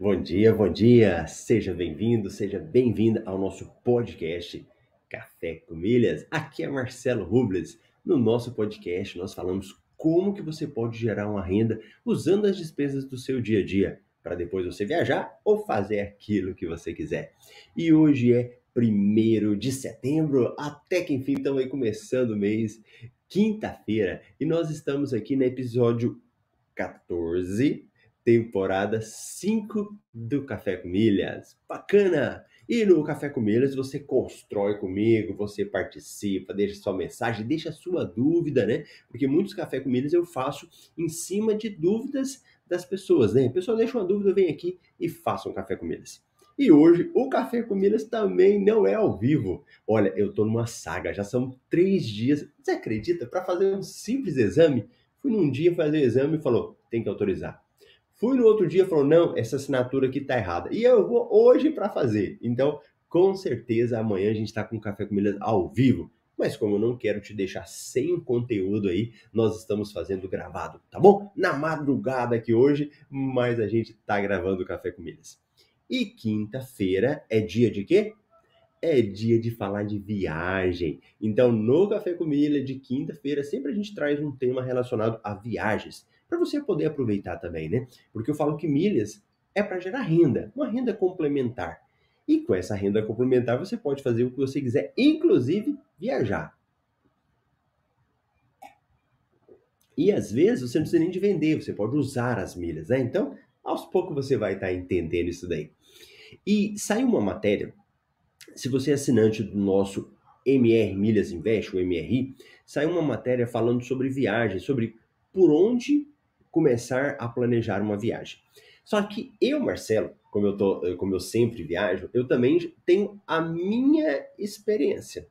Bom dia, bom dia. Seja bem-vindo, seja bem-vinda ao nosso podcast Café com Milhas. Aqui é Marcelo Rubles. No nosso podcast nós falamos como que você pode gerar uma renda usando as despesas do seu dia a dia para depois você viajar ou fazer aquilo que você quiser. E hoje é 1 de setembro, até que enfim estamos aí começando o mês, quinta-feira, e nós estamos aqui no episódio 14 temporada 5 do Café com Milhas. Bacana! E no Café com Milhas você constrói comigo, você participa, deixa sua mensagem, deixa sua dúvida, né? Porque muitos Café com Milhas eu faço em cima de dúvidas das pessoas, né? A pessoa deixa uma dúvida, vem aqui e faça um Café com Milhas. E hoje o Café com Milhas também não é ao vivo. Olha, eu tô numa saga, já são três dias. Você acredita? Para fazer um simples exame, fui num dia fazer o exame e falou: tem que autorizar. Fui no outro dia e falou: não, essa assinatura aqui tá errada. E eu vou hoje para fazer. Então, com certeza, amanhã a gente está com o Café com Milhas ao vivo. Mas como eu não quero te deixar sem conteúdo aí, nós estamos fazendo gravado, tá bom? Na madrugada aqui hoje, mas a gente tá gravando o Café com Milhas. E quinta-feira é dia de quê? É dia de falar de viagem. Então, no Café com Milha de quinta-feira, sempre a gente traz um tema relacionado a viagens para você poder aproveitar também, né? Porque eu falo que milhas é para gerar renda, uma renda complementar. E com essa renda complementar você pode fazer o que você quiser, inclusive viajar. E às vezes você não precisa nem de vender, você pode usar as milhas, né? Então, aos poucos você vai estar tá entendendo isso daí. E saiu uma matéria, se você é assinante do nosso MR Milhas Invest, o MRI, saiu uma matéria falando sobre viagem, sobre por onde começar a planejar uma viagem. Só que eu, Marcelo, como eu, tô, como eu sempre viajo, eu também tenho a minha experiência.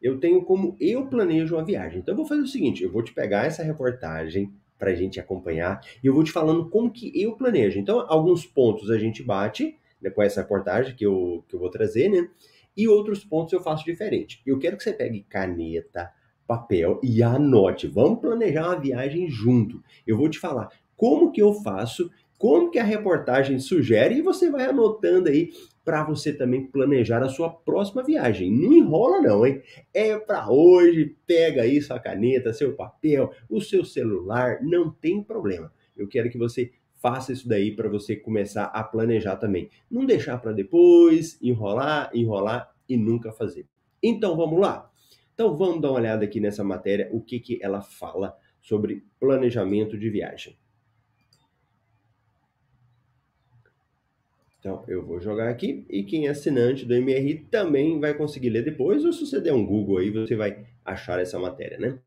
Eu tenho como eu planejo uma viagem. Então eu vou fazer o seguinte, eu vou te pegar essa reportagem para a gente acompanhar e eu vou te falando como que eu planejo. Então alguns pontos a gente bate né, com essa reportagem que eu, que eu vou trazer, né? E outros pontos eu faço diferente. Eu quero que você pegue caneta, papel e anote. Vamos planejar uma viagem junto. Eu vou te falar como que eu faço, como que a reportagem sugere e você vai anotando aí para você também planejar a sua próxima viagem. Não enrola não, hein? É para hoje, pega aí sua caneta, seu papel, o seu celular, não tem problema. Eu quero que você faça isso daí para você começar a planejar também. Não deixar para depois, enrolar, enrolar e nunca fazer. Então vamos lá. Então vamos dar uma olhada aqui nessa matéria, o que, que ela fala sobre planejamento de viagem. Então, eu vou jogar aqui e quem é assinante do MRI também vai conseguir ler depois, ou se você der um Google aí, você vai achar essa matéria, né?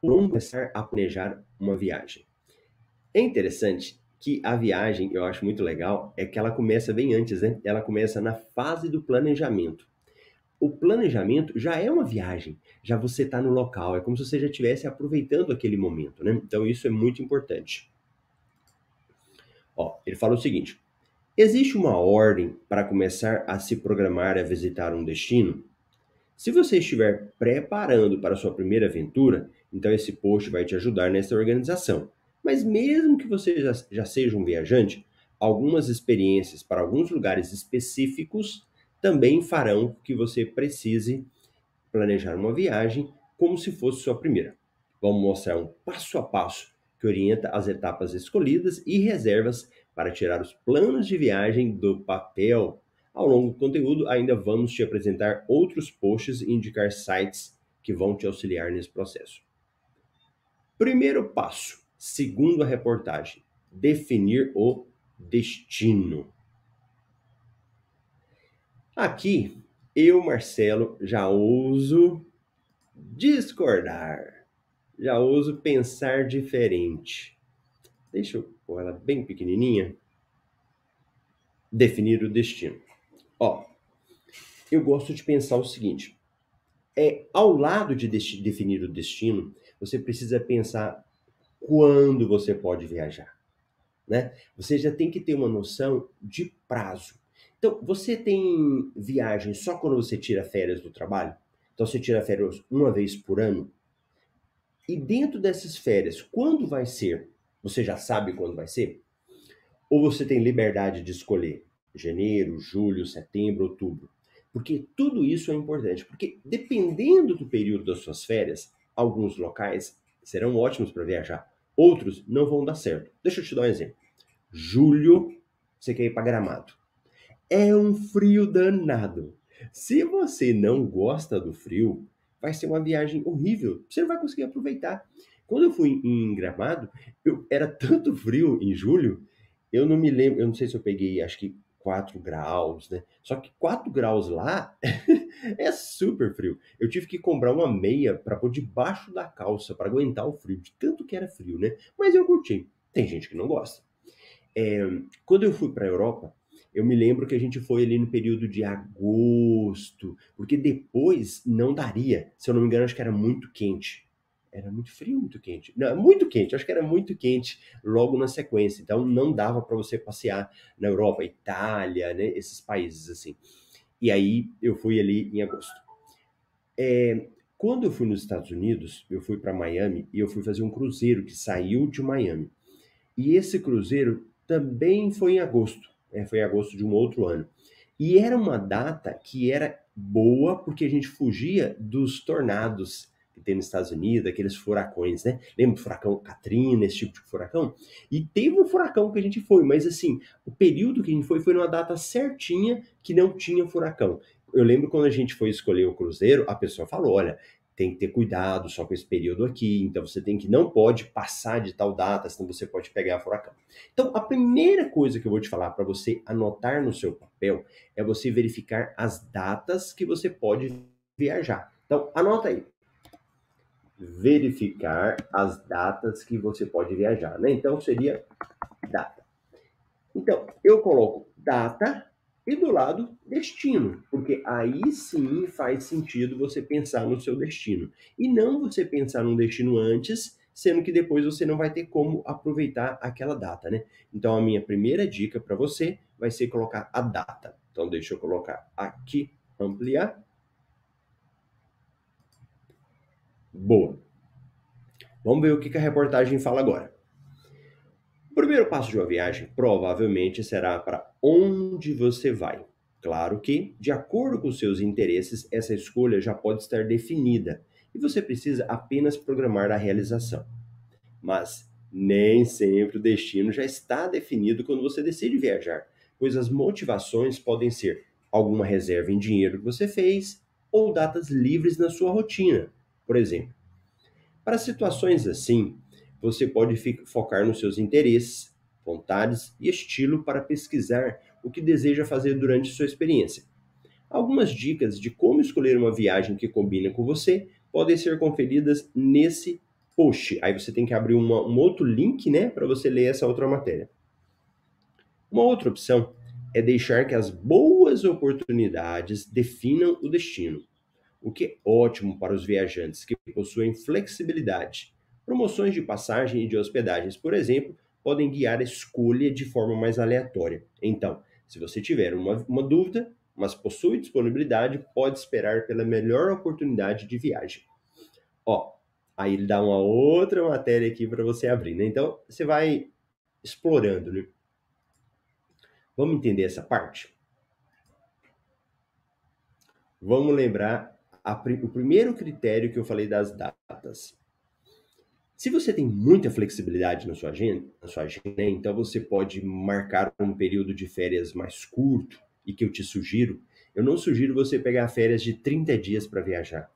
Como começar a planejar uma viagem? É interessante que a viagem, eu acho muito legal, é que ela começa bem antes, né? Ela começa na fase do planejamento o planejamento já é uma viagem, já você está no local, é como se você já estivesse aproveitando aquele momento, né? Então isso é muito importante. Ó, ele fala o seguinte: existe uma ordem para começar a se programar a visitar um destino? Se você estiver preparando para a sua primeira aventura, então esse post vai te ajudar nessa organização. Mas mesmo que você já, já seja um viajante, algumas experiências para alguns lugares específicos também farão que você precise planejar uma viagem como se fosse sua primeira. Vamos mostrar um passo a passo que orienta as etapas escolhidas e reservas para tirar os planos de viagem do papel. Ao longo do conteúdo, ainda vamos te apresentar outros posts e indicar sites que vão te auxiliar nesse processo. Primeiro passo, segundo a reportagem, definir o destino. Aqui, eu, Marcelo, já ouso discordar, já ouso pensar diferente. Deixa eu pôr ela bem pequenininha. Definir o destino. Ó, eu gosto de pensar o seguinte: é ao lado de definir o destino, você precisa pensar quando você pode viajar, né? Você já tem que ter uma noção de prazo. Então, você tem viagem só quando você tira férias do trabalho? Então, você tira férias uma vez por ano? E dentro dessas férias, quando vai ser? Você já sabe quando vai ser? Ou você tem liberdade de escolher janeiro, julho, setembro, outubro? Porque tudo isso é importante, porque dependendo do período das suas férias, alguns locais serão ótimos para viajar, outros não vão dar certo. Deixa eu te dar um exemplo. Julho, você quer ir para Gramado. É um frio danado. Se você não gosta do frio, vai ser uma viagem horrível. Você não vai conseguir aproveitar. Quando eu fui em Gramado, eu era tanto frio em julho, eu não me lembro, eu não sei se eu peguei, acho que 4 graus, né? Só que 4 graus lá é super frio. Eu tive que comprar uma meia para pôr debaixo da calça para aguentar o frio, de tanto que era frio, né? Mas eu curti. Tem gente que não gosta. É, quando eu fui para a Europa, eu me lembro que a gente foi ali no período de agosto, porque depois não daria. Se eu não me engano, acho que era muito quente. Era muito frio, muito quente. Não, muito quente, acho que era muito quente logo na sequência. Então não dava para você passear na Europa, Itália, né, esses países assim. E aí eu fui ali em agosto. É, quando eu fui nos Estados Unidos, eu fui para Miami e eu fui fazer um cruzeiro que saiu de Miami. E esse cruzeiro também foi em agosto foi em agosto de um outro ano. E era uma data que era boa porque a gente fugia dos tornados que tem nos Estados Unidos, aqueles furacões, né? Lembra do furacão Katrina, esse tipo de furacão? E teve um furacão que a gente foi, mas assim, o período que a gente foi foi numa data certinha que não tinha furacão. Eu lembro quando a gente foi escolher o cruzeiro, a pessoa falou: olha, tem que ter cuidado só com esse período aqui, então você tem que não pode passar de tal data, senão você pode pegar furacão. Então, a primeira coisa que eu vou te falar para você anotar no seu papel é você verificar as datas que você pode viajar. Então, anota aí. Verificar as datas que você pode viajar, né? Então seria data. Então, eu coloco data e do lado, destino, porque aí sim faz sentido você pensar no seu destino. E não você pensar num destino antes, sendo que depois você não vai ter como aproveitar aquela data, né? Então a minha primeira dica para você vai ser colocar a data. Então deixa eu colocar aqui, ampliar. Boa. Vamos ver o que a reportagem fala agora. O primeiro passo de uma viagem provavelmente será para onde você vai. Claro que, de acordo com seus interesses, essa escolha já pode estar definida e você precisa apenas programar a realização. Mas nem sempre o destino já está definido quando você decide viajar, pois as motivações podem ser alguma reserva em dinheiro que você fez ou datas livres na sua rotina, por exemplo. Para situações assim, você pode focar nos seus interesses, vontades e estilo para pesquisar o que deseja fazer durante sua experiência. Algumas dicas de como escolher uma viagem que combina com você podem ser conferidas nesse post. Aí você tem que abrir uma, um outro link né, para você ler essa outra matéria. Uma outra opção é deixar que as boas oportunidades definam o destino, o que é ótimo para os viajantes que possuem flexibilidade Promoções de passagem e de hospedagens, por exemplo, podem guiar a escolha de forma mais aleatória. Então, se você tiver uma, uma dúvida, mas possui disponibilidade, pode esperar pela melhor oportunidade de viagem. Ó, aí ele dá uma outra matéria aqui para você abrir, né? Então, você vai explorando, né? Vamos entender essa parte? Vamos lembrar a, o primeiro critério que eu falei das datas. Se você tem muita flexibilidade na sua agenda, na sua agenda, então você pode marcar um período de férias mais curto e que eu te sugiro. Eu não sugiro você pegar férias de 30 dias para viajar.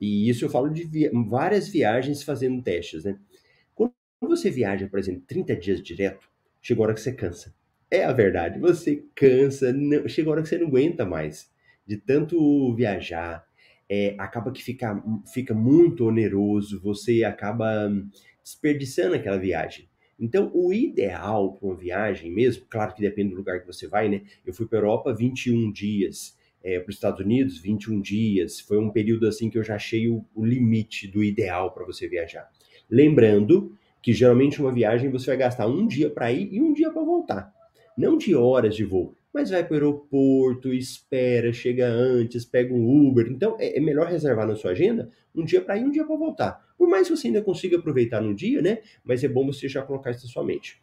E isso eu falo de via várias viagens fazendo testes, né? Quando você viaja, por exemplo, 30 dias direto, chega a hora que você cansa. É a verdade, você cansa, não, chega a hora que você não aguenta mais de tanto viajar, é, acaba que fica, fica muito oneroso, você acaba desperdiçando aquela viagem. Então, o ideal para uma viagem mesmo, claro que depende do lugar que você vai, né? Eu fui para a Europa 21 dias, é, para os Estados Unidos 21 dias, foi um período assim que eu já achei o, o limite do ideal para você viajar. Lembrando que geralmente uma viagem você vai gastar um dia para ir e um dia para voltar, não de horas de voo mas vai para o aeroporto, espera, chega antes, pega um Uber. Então é, é melhor reservar na sua agenda um dia para ir, um dia para voltar. Por mais que você ainda consiga aproveitar no dia, né? Mas é bom você já colocar isso na sua mente.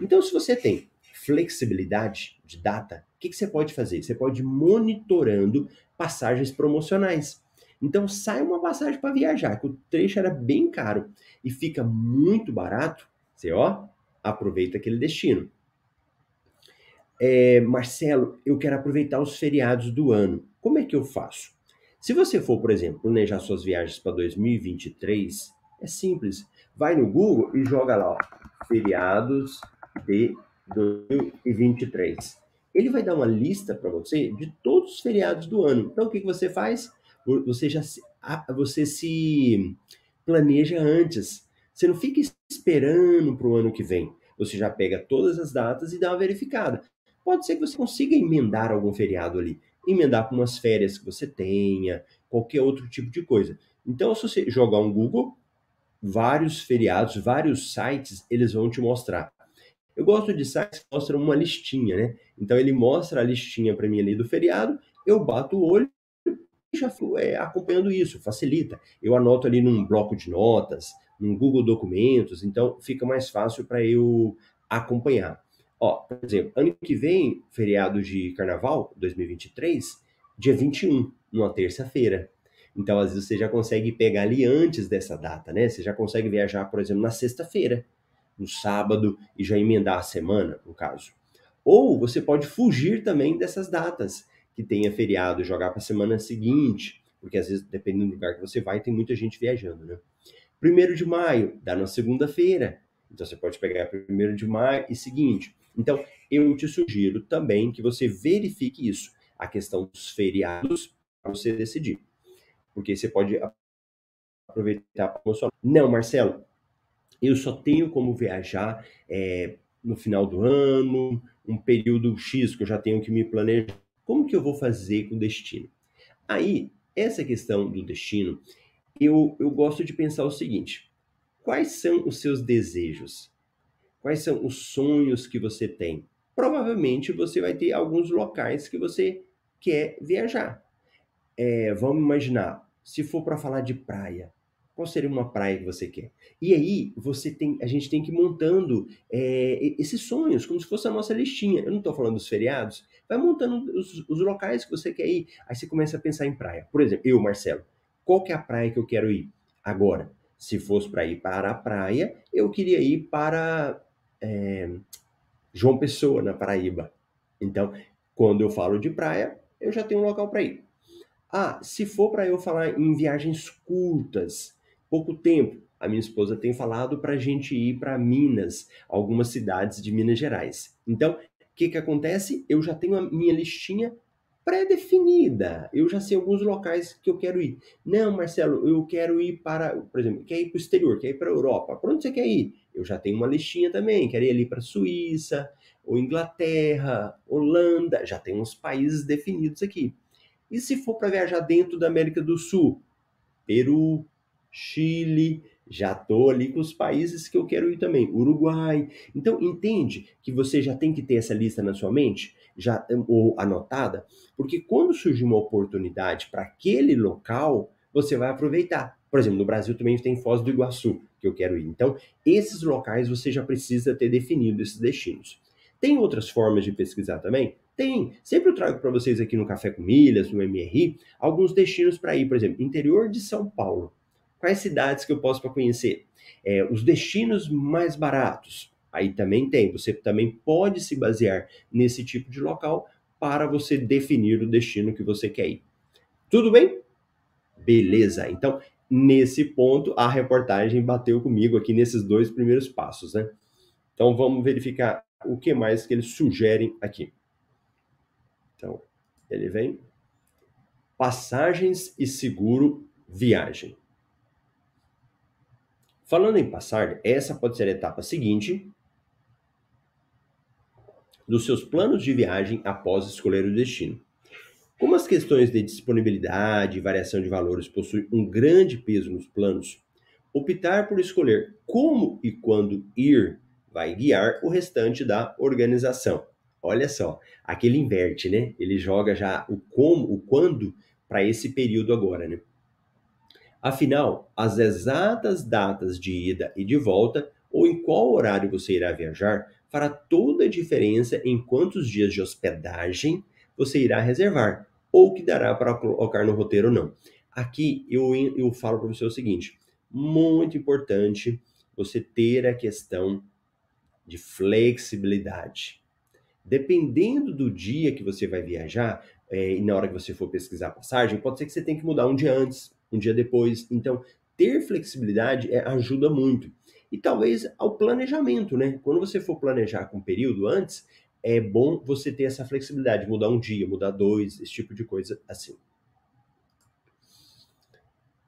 Então, se você tem flexibilidade de data, o que, que você pode fazer? Você pode ir monitorando passagens promocionais. Então sai uma passagem para viajar, que o trecho era bem caro e fica muito barato, você ó, aproveita aquele destino. É, Marcelo, eu quero aproveitar os feriados do ano. Como é que eu faço? Se você for, por exemplo, planejar suas viagens para 2023, é simples. Vai no Google e joga lá, ó, feriados de 2023. Ele vai dar uma lista para você de todos os feriados do ano. Então, o que, que você faz? Você já se, você se planeja antes. Você não fica esperando para o ano que vem. Você já pega todas as datas e dá uma verificada. Pode ser que você consiga emendar algum feriado ali, emendar com umas férias que você tenha, qualquer outro tipo de coisa. Então, se você jogar um Google, vários feriados, vários sites, eles vão te mostrar. Eu gosto de sites que mostram uma listinha, né? Então ele mostra a listinha para mim ali do feriado, eu bato o olho e já fui é, acompanhando isso, facilita. Eu anoto ali num bloco de notas, num Google Documentos, então fica mais fácil para eu acompanhar. Ó, por exemplo, ano que vem, feriado de carnaval, 2023, dia 21, numa terça-feira. Então, às vezes, você já consegue pegar ali antes dessa data, né? Você já consegue viajar, por exemplo, na sexta-feira, no sábado, e já emendar a semana, no caso. Ou você pode fugir também dessas datas, que tenha feriado, jogar para a semana seguinte, porque às vezes, dependendo do lugar que você vai, tem muita gente viajando, né? Primeiro de maio, dá na segunda-feira. Então, você pode pegar primeiro de maio e seguinte. Então, eu te sugiro também que você verifique isso, a questão dos feriados, para você decidir. Porque você pode aproveitar para promocionar. Não, Marcelo, eu só tenho como viajar é, no final do ano, um período X que eu já tenho que me planejar. Como que eu vou fazer com o destino? Aí, essa questão do destino, eu, eu gosto de pensar o seguinte: quais são os seus desejos? Quais são os sonhos que você tem? Provavelmente você vai ter alguns locais que você quer viajar. É, vamos imaginar, se for para falar de praia, qual seria uma praia que você quer? E aí você tem, a gente tem que ir montando é, esses sonhos, como se fosse a nossa listinha. Eu não estou falando dos feriados. Vai montando os, os, locais que você quer ir. Aí você começa a pensar em praia. Por exemplo, eu, Marcelo, qual que é a praia que eu quero ir agora? Se fosse para ir para a praia, eu queria ir para é, João Pessoa, na Paraíba. Então, quando eu falo de praia, eu já tenho um local para ir. Ah, se for para eu falar em viagens curtas, pouco tempo, a minha esposa tem falado para a gente ir para Minas, algumas cidades de Minas Gerais. Então, o que, que acontece? Eu já tenho a minha listinha pré-definida. Eu já sei alguns locais que eu quero ir. Não, Marcelo, eu quero ir para, por exemplo, quer ir para o exterior, quer ir para a Europa. Para onde você quer ir? Eu já tenho uma listinha também. Quero ir ali para a Suíça, ou Inglaterra, Holanda. Já tem uns países definidos aqui. E se for para viajar dentro da América do Sul? Peru, Chile, já estou ali com os países que eu quero ir também, Uruguai. Então, entende que você já tem que ter essa lista na sua mente, já ou anotada, porque quando surgir uma oportunidade para aquele local, você vai aproveitar. Por exemplo, no Brasil também tem Foz do Iguaçu, que eu quero ir. Então, esses locais você já precisa ter definido esses destinos. Tem outras formas de pesquisar também? Tem. Sempre eu trago para vocês aqui no Café com Milhas, no MRI, alguns destinos para ir. Por exemplo, interior de São Paulo. Quais cidades que eu posso para conhecer? É, os destinos mais baratos. Aí também tem. Você também pode se basear nesse tipo de local para você definir o destino que você quer ir. Tudo bem? Beleza. Então, nesse ponto, a reportagem bateu comigo aqui nesses dois primeiros passos, né? Então, vamos verificar o que mais que eles sugerem aqui. Então, ele vem passagens e seguro viagem. Falando em passar, essa pode ser a etapa seguinte dos seus planos de viagem após escolher o destino. Como as questões de disponibilidade e variação de valores possuem um grande peso nos planos, optar por escolher como e quando ir vai guiar o restante da organização. Olha só, aqui ele inverte, né? Ele joga já o como, o quando para esse período agora, né? Afinal, as exatas datas de ida e de volta ou em qual horário você irá viajar fará toda a diferença em quantos dias de hospedagem você irá reservar, ou que dará para colocar no roteiro ou não. Aqui eu, eu falo para você o seguinte: muito importante você ter a questão de flexibilidade. Dependendo do dia que você vai viajar, é, e na hora que você for pesquisar a passagem, pode ser que você tenha que mudar um dia antes, um dia depois. Então, ter flexibilidade é, ajuda muito. E talvez ao planejamento, né? Quando você for planejar com um período antes, é bom você ter essa flexibilidade, mudar um dia, mudar dois, esse tipo de coisa assim.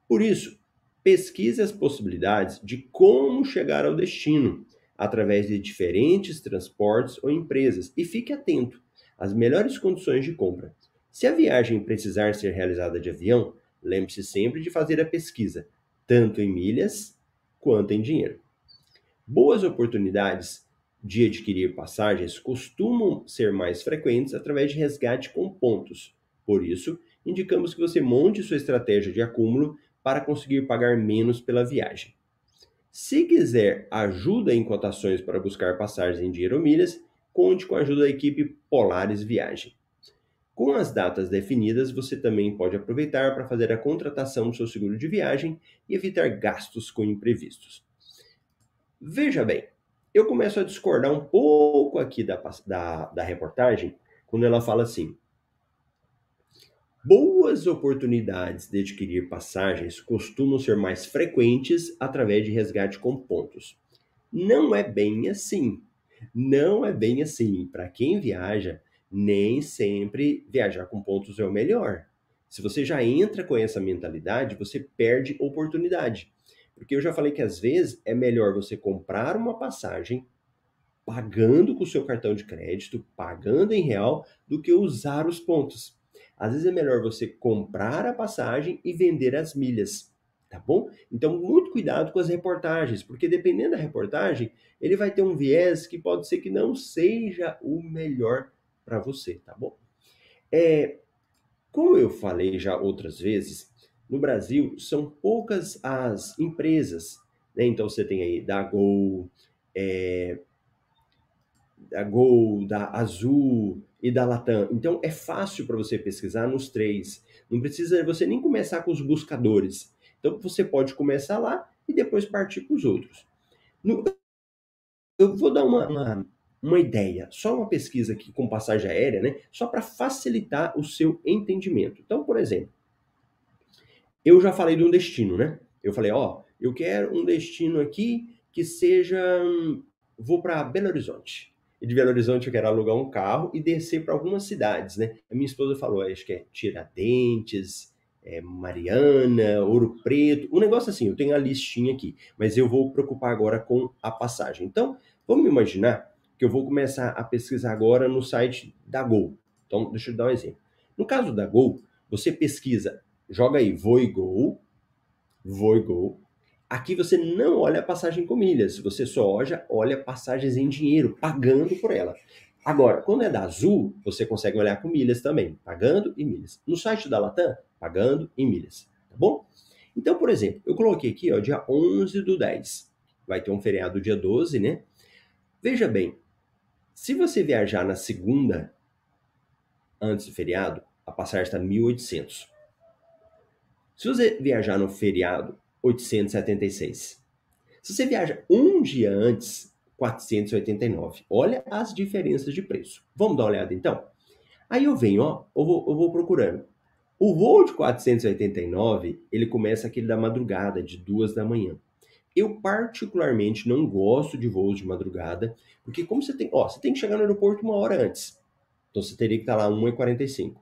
Por isso, pesquise as possibilidades de como chegar ao destino através de diferentes transportes ou empresas e fique atento às melhores condições de compra. Se a viagem precisar ser realizada de avião, lembre-se sempre de fazer a pesquisa, tanto em milhas quanto em dinheiro. Boas oportunidades de adquirir passagens costumam ser mais frequentes através de resgate com pontos. Por isso, indicamos que você monte sua estratégia de acúmulo para conseguir pagar menos pela viagem. Se quiser ajuda em cotações para buscar passagens em dinheiro ou milhas, conte com a ajuda da equipe Polaris Viagem. Com as datas definidas, você também pode aproveitar para fazer a contratação do seu seguro de viagem e evitar gastos com imprevistos. Veja bem, eu começo a discordar um pouco aqui da, da, da reportagem quando ela fala assim: boas oportunidades de adquirir passagens costumam ser mais frequentes através de resgate com pontos. Não é bem assim. Não é bem assim. Para quem viaja, nem sempre viajar com pontos é o melhor. Se você já entra com essa mentalidade, você perde oportunidade. Porque eu já falei que às vezes é melhor você comprar uma passagem pagando com o seu cartão de crédito, pagando em real, do que usar os pontos. Às vezes é melhor você comprar a passagem e vender as milhas, tá bom? Então, muito cuidado com as reportagens, porque dependendo da reportagem, ele vai ter um viés que pode ser que não seja o melhor para você, tá bom? É, como eu falei já outras vezes, no Brasil, são poucas as empresas. Né? Então, você tem aí da Gol, é, da Gol, da Azul e da Latam. Então, é fácil para você pesquisar nos três. Não precisa você nem começar com os buscadores. Então, você pode começar lá e depois partir para os outros. No, eu vou dar uma, uma, uma ideia, só uma pesquisa aqui com passagem aérea, né? Só para facilitar o seu entendimento. Então, por exemplo, eu já falei de um destino, né? Eu falei, ó, eu quero um destino aqui que seja. Vou para Belo Horizonte. E de Belo Horizonte eu quero alugar um carro e descer para algumas cidades, né? A minha esposa falou, acho que é Tiradentes, é Mariana, Ouro Preto, um negócio assim. Eu tenho a listinha aqui, mas eu vou preocupar agora com a passagem. Então, vamos imaginar que eu vou começar a pesquisar agora no site da Gol. Então, deixa eu dar um exemplo. No caso da Gol, você pesquisa joga aí Voigol, Voigol. Aqui você não olha a passagem com milhas, você só olha, olha passagens em dinheiro, pagando por ela. Agora, quando é da Azul, você consegue olhar com milhas também, pagando e milhas. No site da Latam, pagando e milhas, tá bom? Então, por exemplo, eu coloquei aqui, ó, dia 11 do 10. Vai ter um feriado dia 12, né? Veja bem, se você viajar na segunda, antes do feriado, a passagem está 1.800. Se você viajar no feriado, 876. Se você viaja um dia antes, 489. Olha as diferenças de preço. Vamos dar uma olhada então? Aí eu venho, ó, eu vou, eu vou procurando. O voo de 489, ele começa aquele da madrugada, de duas da manhã. Eu particularmente não gosto de voos de madrugada, porque como você tem, ó, você tem que chegar no aeroporto uma hora antes. Então você teria que estar lá 1h45.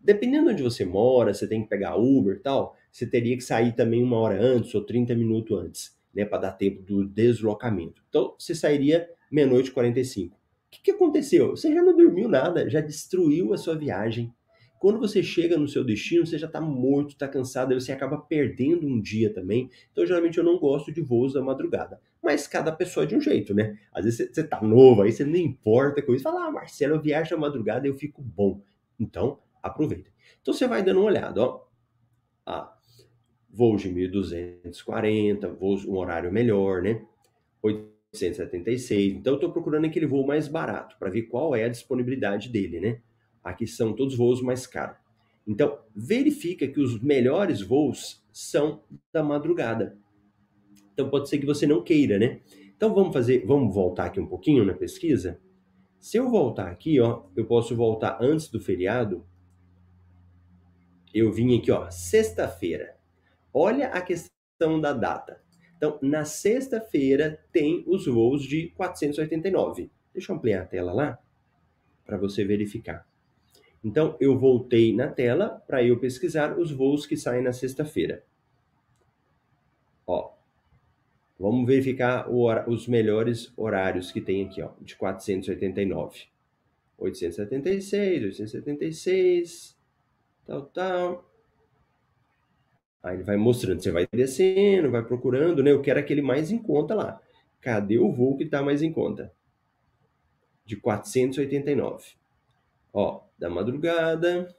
Dependendo de onde você mora, você tem que pegar Uber e tal, você teria que sair também uma hora antes ou 30 minutos antes, né, para dar tempo do deslocamento. Então, você sairia meia-noite e 45. O que, que aconteceu? Você já não dormiu nada, já destruiu a sua viagem. Quando você chega no seu destino, você já está morto, está cansado, você acaba perdendo um dia também. Então, geralmente, eu não gosto de voos da madrugada. Mas cada pessoa é de um jeito, né? Às vezes você está novo, aí você nem importa com isso. Fala, ah, Marcelo, eu viajo à madrugada e eu fico bom. Então, aproveita. Então você vai dando uma olhada, ó. Ah, voos de 1240, voos um horário melhor, né? 876. Então, eu estou procurando aquele voo mais barato para ver qual é a disponibilidade dele, né? Aqui são todos voos mais caros. Então, verifica que os melhores voos são da madrugada. Então, pode ser que você não queira, né? Então, vamos fazer, vamos voltar aqui um pouquinho na pesquisa. Se eu voltar aqui, ó, eu posso voltar antes do feriado. Eu vim aqui, ó, sexta-feira. Olha a questão da data. Então, na sexta-feira tem os voos de 489. Deixa eu ampliar a tela lá para você verificar. Então, eu voltei na tela para eu pesquisar os voos que saem na sexta-feira. Ó, vamos verificar os melhores horários que tem aqui, ó, de 489. 876, 876, tal, tal. Aí ele vai mostrando, você vai descendo, vai procurando, né? Eu quero aquele mais em conta lá. Cadê o voo que está mais em conta? De 489. Ó, da madrugada.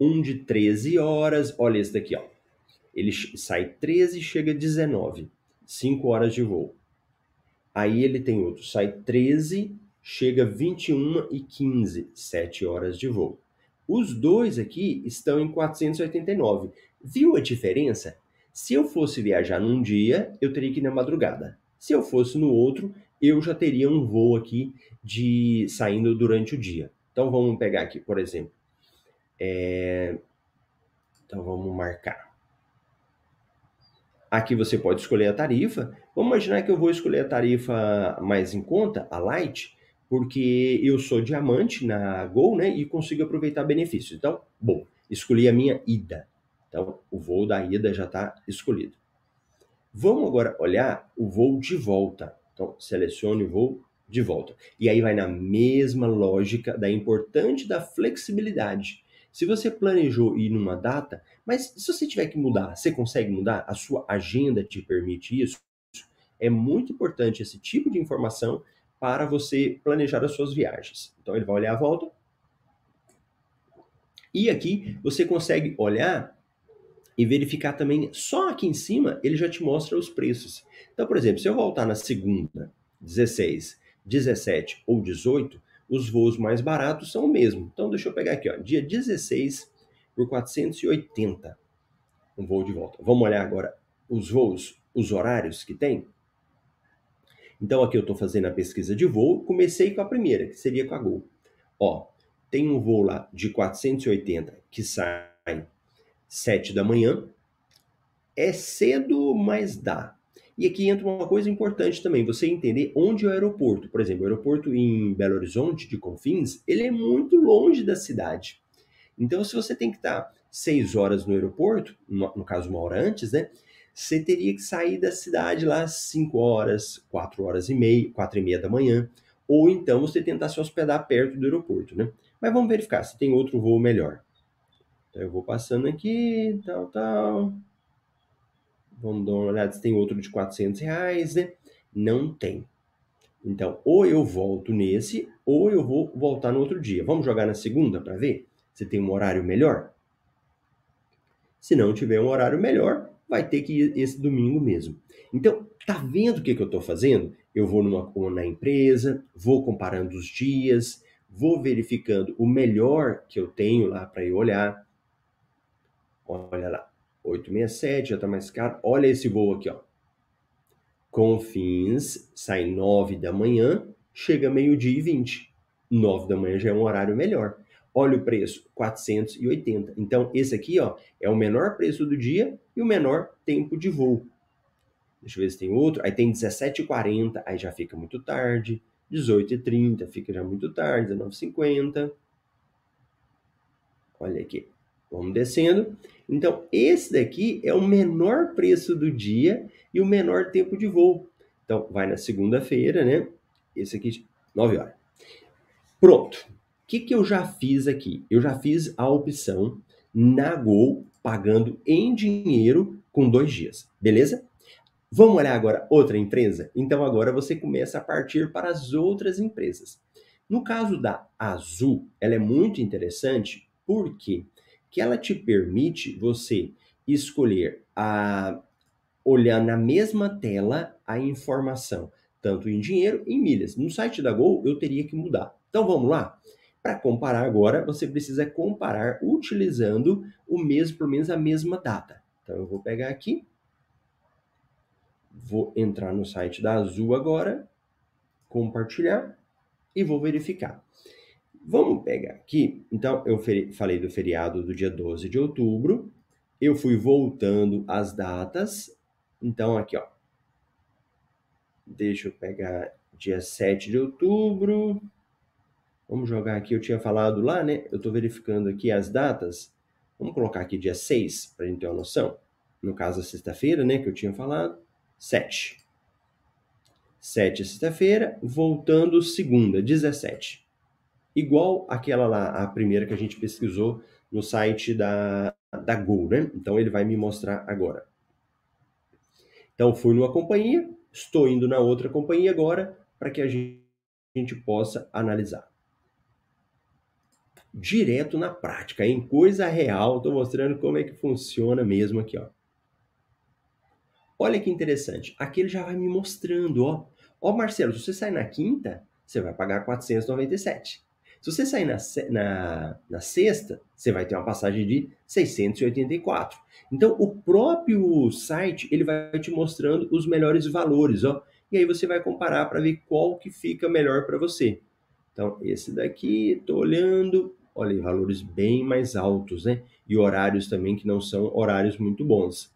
Um de 13 horas. Olha esse daqui, ó. Ele sai 13 e chega 19. 5 horas de voo. Aí ele tem outro, sai 13, chega 21 e 15, 7 horas de voo. Os dois aqui estão em 489. Viu a diferença? Se eu fosse viajar num dia, eu teria que ir na madrugada. Se eu fosse no outro, eu já teria um voo aqui de saindo durante o dia. Então vamos pegar aqui, por exemplo. É... Então vamos marcar. Aqui você pode escolher a tarifa. Vamos imaginar que eu vou escolher a tarifa mais em conta, a Light, porque eu sou diamante na Gol, né? E consigo aproveitar benefícios. Então, bom, escolhi a minha ida. Então, o voo da ida já está escolhido. Vamos agora olhar o voo de volta. Então, selecione o voo de volta. E aí vai na mesma lógica da importante da flexibilidade. Se você planejou ir numa data, mas se você tiver que mudar, você consegue mudar? A sua agenda te permite isso? É muito importante esse tipo de informação para você planejar as suas viagens. Então ele vai olhar a volta. E aqui você consegue olhar e verificar também, só aqui em cima ele já te mostra os preços. Então, por exemplo, se eu voltar na segunda, 16, 17 ou 18, os voos mais baratos são o mesmo. Então, deixa eu pegar aqui, ó, dia 16 por 480, um voo de volta. Vamos olhar agora os voos, os horários que tem? Então, aqui eu estou fazendo a pesquisa de voo, comecei com a primeira, que seria com a Gol. Ó, tem um voo lá de 480 que sai 7 da manhã. É cedo, mas dá. E aqui entra uma coisa importante também, você entender onde é o aeroporto. Por exemplo, o aeroporto em Belo Horizonte, de Confins, ele é muito longe da cidade. Então, se você tem que estar 6 horas no aeroporto, no, no caso uma hora antes, né? Você teria que sair da cidade lá às 5 horas, 4 horas e meia, 4 e meia da manhã. Ou então você tentar se hospedar perto do aeroporto, né? Mas vamos verificar se tem outro voo melhor. Então eu vou passando aqui, tal, tal. Vamos dar uma olhada se tem outro de 400 reais, né? Não tem. Então, ou eu volto nesse, ou eu vou voltar no outro dia. Vamos jogar na segunda para ver se tem um horário melhor? Se não tiver um horário melhor, vai ter que ir esse domingo mesmo. Então, tá vendo o que, que eu estou fazendo? Eu vou numa, na empresa, vou comparando os dias, vou verificando o melhor que eu tenho lá para eu olhar. Olha lá, 867 já está mais caro. Olha esse voo aqui, ó. Confins sai 9 da manhã, chega meio-dia e 20. 9 da manhã já é um horário melhor. Olha o preço, 480. Então, esse aqui ó, é o menor preço do dia e o menor tempo de voo. Deixa eu ver se tem outro. Aí tem 17h40, aí já fica muito tarde. 18h30, fica já muito tarde. 19h50. Olha aqui. Vamos descendo. Então, esse daqui é o menor preço do dia e o menor tempo de voo. Então, vai na segunda-feira, né? Esse aqui, 9 horas. Pronto. O que, que eu já fiz aqui? Eu já fiz a opção na Gol, pagando em dinheiro com dois dias. Beleza? Vamos olhar agora outra empresa? Então, agora você começa a partir para as outras empresas. No caso da Azul, ela é muito interessante porque que ela te permite você escolher a olhar na mesma tela a informação, tanto em dinheiro e em milhas. No site da Gol eu teria que mudar. Então vamos lá? Para comparar agora, você precisa comparar utilizando o mesmo, pelo menos a mesma data. Então eu vou pegar aqui, vou entrar no site da Azul agora, compartilhar e vou verificar. Vamos pegar aqui. Então, eu falei do feriado do dia 12 de outubro. Eu fui voltando as datas. Então, aqui, ó. Deixa eu pegar dia 7 de outubro. Vamos jogar aqui, eu tinha falado lá, né? Eu estou verificando aqui as datas. Vamos colocar aqui dia 6, para a gente ter uma noção. No caso, a sexta-feira, né? Que eu tinha falado. 7. 7 é sexta-feira, voltando segunda, 17 igual aquela lá, a primeira que a gente pesquisou no site da, da Go, né? Então ele vai me mostrar agora. Então fui numa companhia, estou indo na outra companhia agora para que a gente, a gente possa analisar. Direto na prática, em coisa real, estou mostrando como é que funciona mesmo aqui, ó. Olha que interessante, aqui ele já vai me mostrando, ó. Ó, Marcelo, se você sair na quinta, você vai pagar 497. Se você sair na, na, na sexta, você vai ter uma passagem de 684. Então, o próprio site ele vai te mostrando os melhores valores, ó. E aí você vai comparar para ver qual que fica melhor para você. Então, esse daqui, estou olhando, olha, valores bem mais altos, né? E horários também que não são horários muito bons.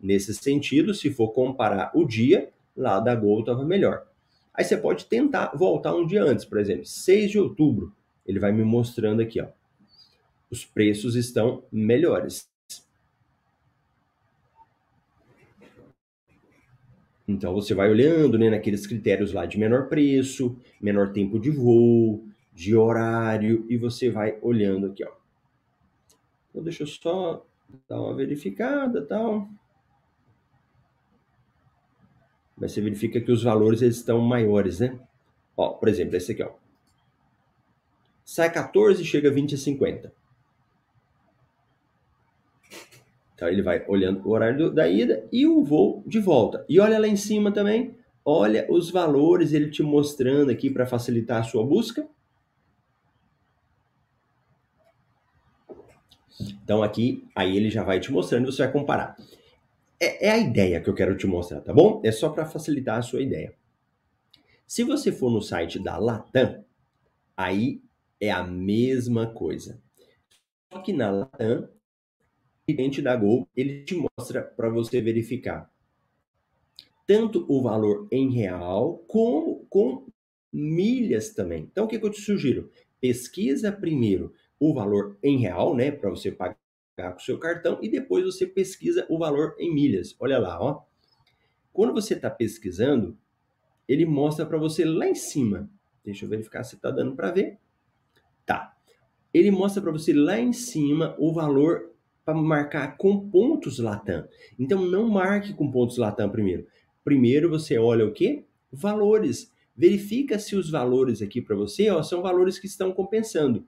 Nesse sentido, se for comparar o dia, lá da Gol estava melhor. Aí você pode tentar voltar um dia antes, por exemplo, 6 de outubro. Ele vai me mostrando aqui, ó. Os preços estão melhores. Então você vai olhando né, naqueles critérios lá de menor preço, menor tempo de voo, de horário, e você vai olhando aqui, ó. Então deixa eu só dar uma verificada tal. Mas você verifica que os valores eles estão maiores, né? Ó, por exemplo, esse aqui, ó. Sai 14 e chega a 20 e 50. Então ele vai olhando o horário da ida e o voo de volta. E olha lá em cima também, olha os valores, ele te mostrando aqui para facilitar a sua busca. Então aqui, aí ele já vai te mostrando, você vai comparar é, é a ideia que eu quero te mostrar, tá bom? É só para facilitar a sua ideia. Se você for no site da Latam, aí é a mesma coisa. Só que na Latam, o cliente da Gol, ele te mostra para você verificar tanto o valor em real como com milhas também. Então, o que, que eu te sugiro? Pesquisa primeiro o valor em real, né, para você pagar com o seu cartão e depois você pesquisa o valor em milhas. Olha lá, ó. Quando você está pesquisando, ele mostra para você lá em cima. Deixa eu verificar se está dando para ver. Tá. Ele mostra para você lá em cima o valor para marcar com pontos Latam. Então não marque com pontos Latam primeiro. Primeiro você olha o quê? Valores. Verifica se os valores aqui para você ó, são valores que estão compensando.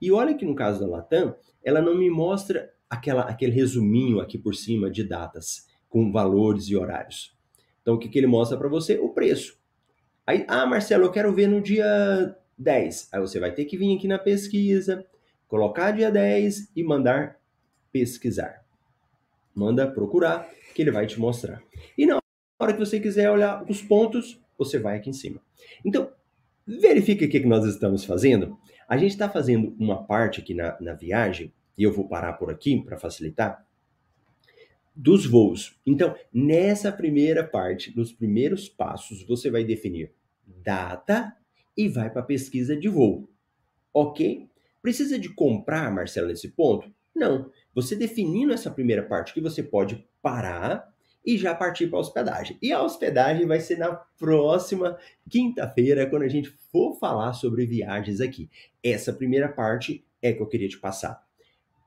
E olha que no caso da Latam, ela não me mostra aquela, aquele resuminho aqui por cima de datas com valores e horários. Então, o que, que ele mostra para você? O preço. Aí, ah, Marcelo, eu quero ver no dia 10. Aí você vai ter que vir aqui na pesquisa, colocar dia 10 e mandar pesquisar. Manda procurar, que ele vai te mostrar. E na hora que você quiser olhar os pontos, você vai aqui em cima. Então, verifica o que nós estamos fazendo. A gente está fazendo uma parte aqui na, na viagem, e eu vou parar por aqui para facilitar, dos voos. Então, nessa primeira parte, nos primeiros passos, você vai definir data e vai para a pesquisa de voo. Ok? Precisa de comprar, Marcelo, nesse ponto? Não. Você definindo essa primeira parte que você pode parar e já partir para a hospedagem. E a hospedagem vai ser na próxima quinta-feira, quando a gente for falar sobre viagens aqui. Essa primeira parte é que eu queria te passar.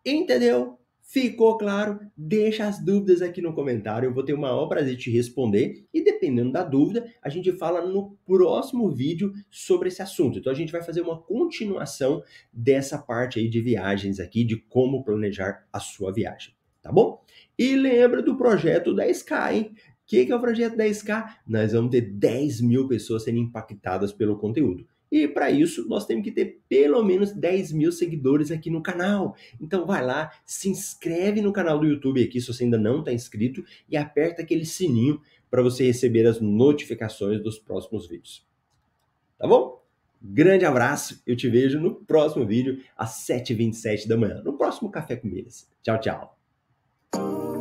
Entendeu? Ficou claro? Deixa as dúvidas aqui no comentário, eu vou ter o maior prazer de te responder. E dependendo da dúvida, a gente fala no próximo vídeo sobre esse assunto. Então a gente vai fazer uma continuação dessa parte aí de viagens aqui, de como planejar a sua viagem, tá bom? E lembra do projeto 10K, hein? O que, que é o projeto 10K? Nós vamos ter 10 mil pessoas sendo impactadas pelo conteúdo. E para isso, nós temos que ter pelo menos 10 mil seguidores aqui no canal. Então vai lá, se inscreve no canal do YouTube aqui, se você ainda não está inscrito, e aperta aquele sininho para você receber as notificações dos próximos vídeos. Tá bom? Grande abraço, eu te vejo no próximo vídeo às 7h27 da manhã, no próximo Café com Eles. Tchau, tchau. Thank you.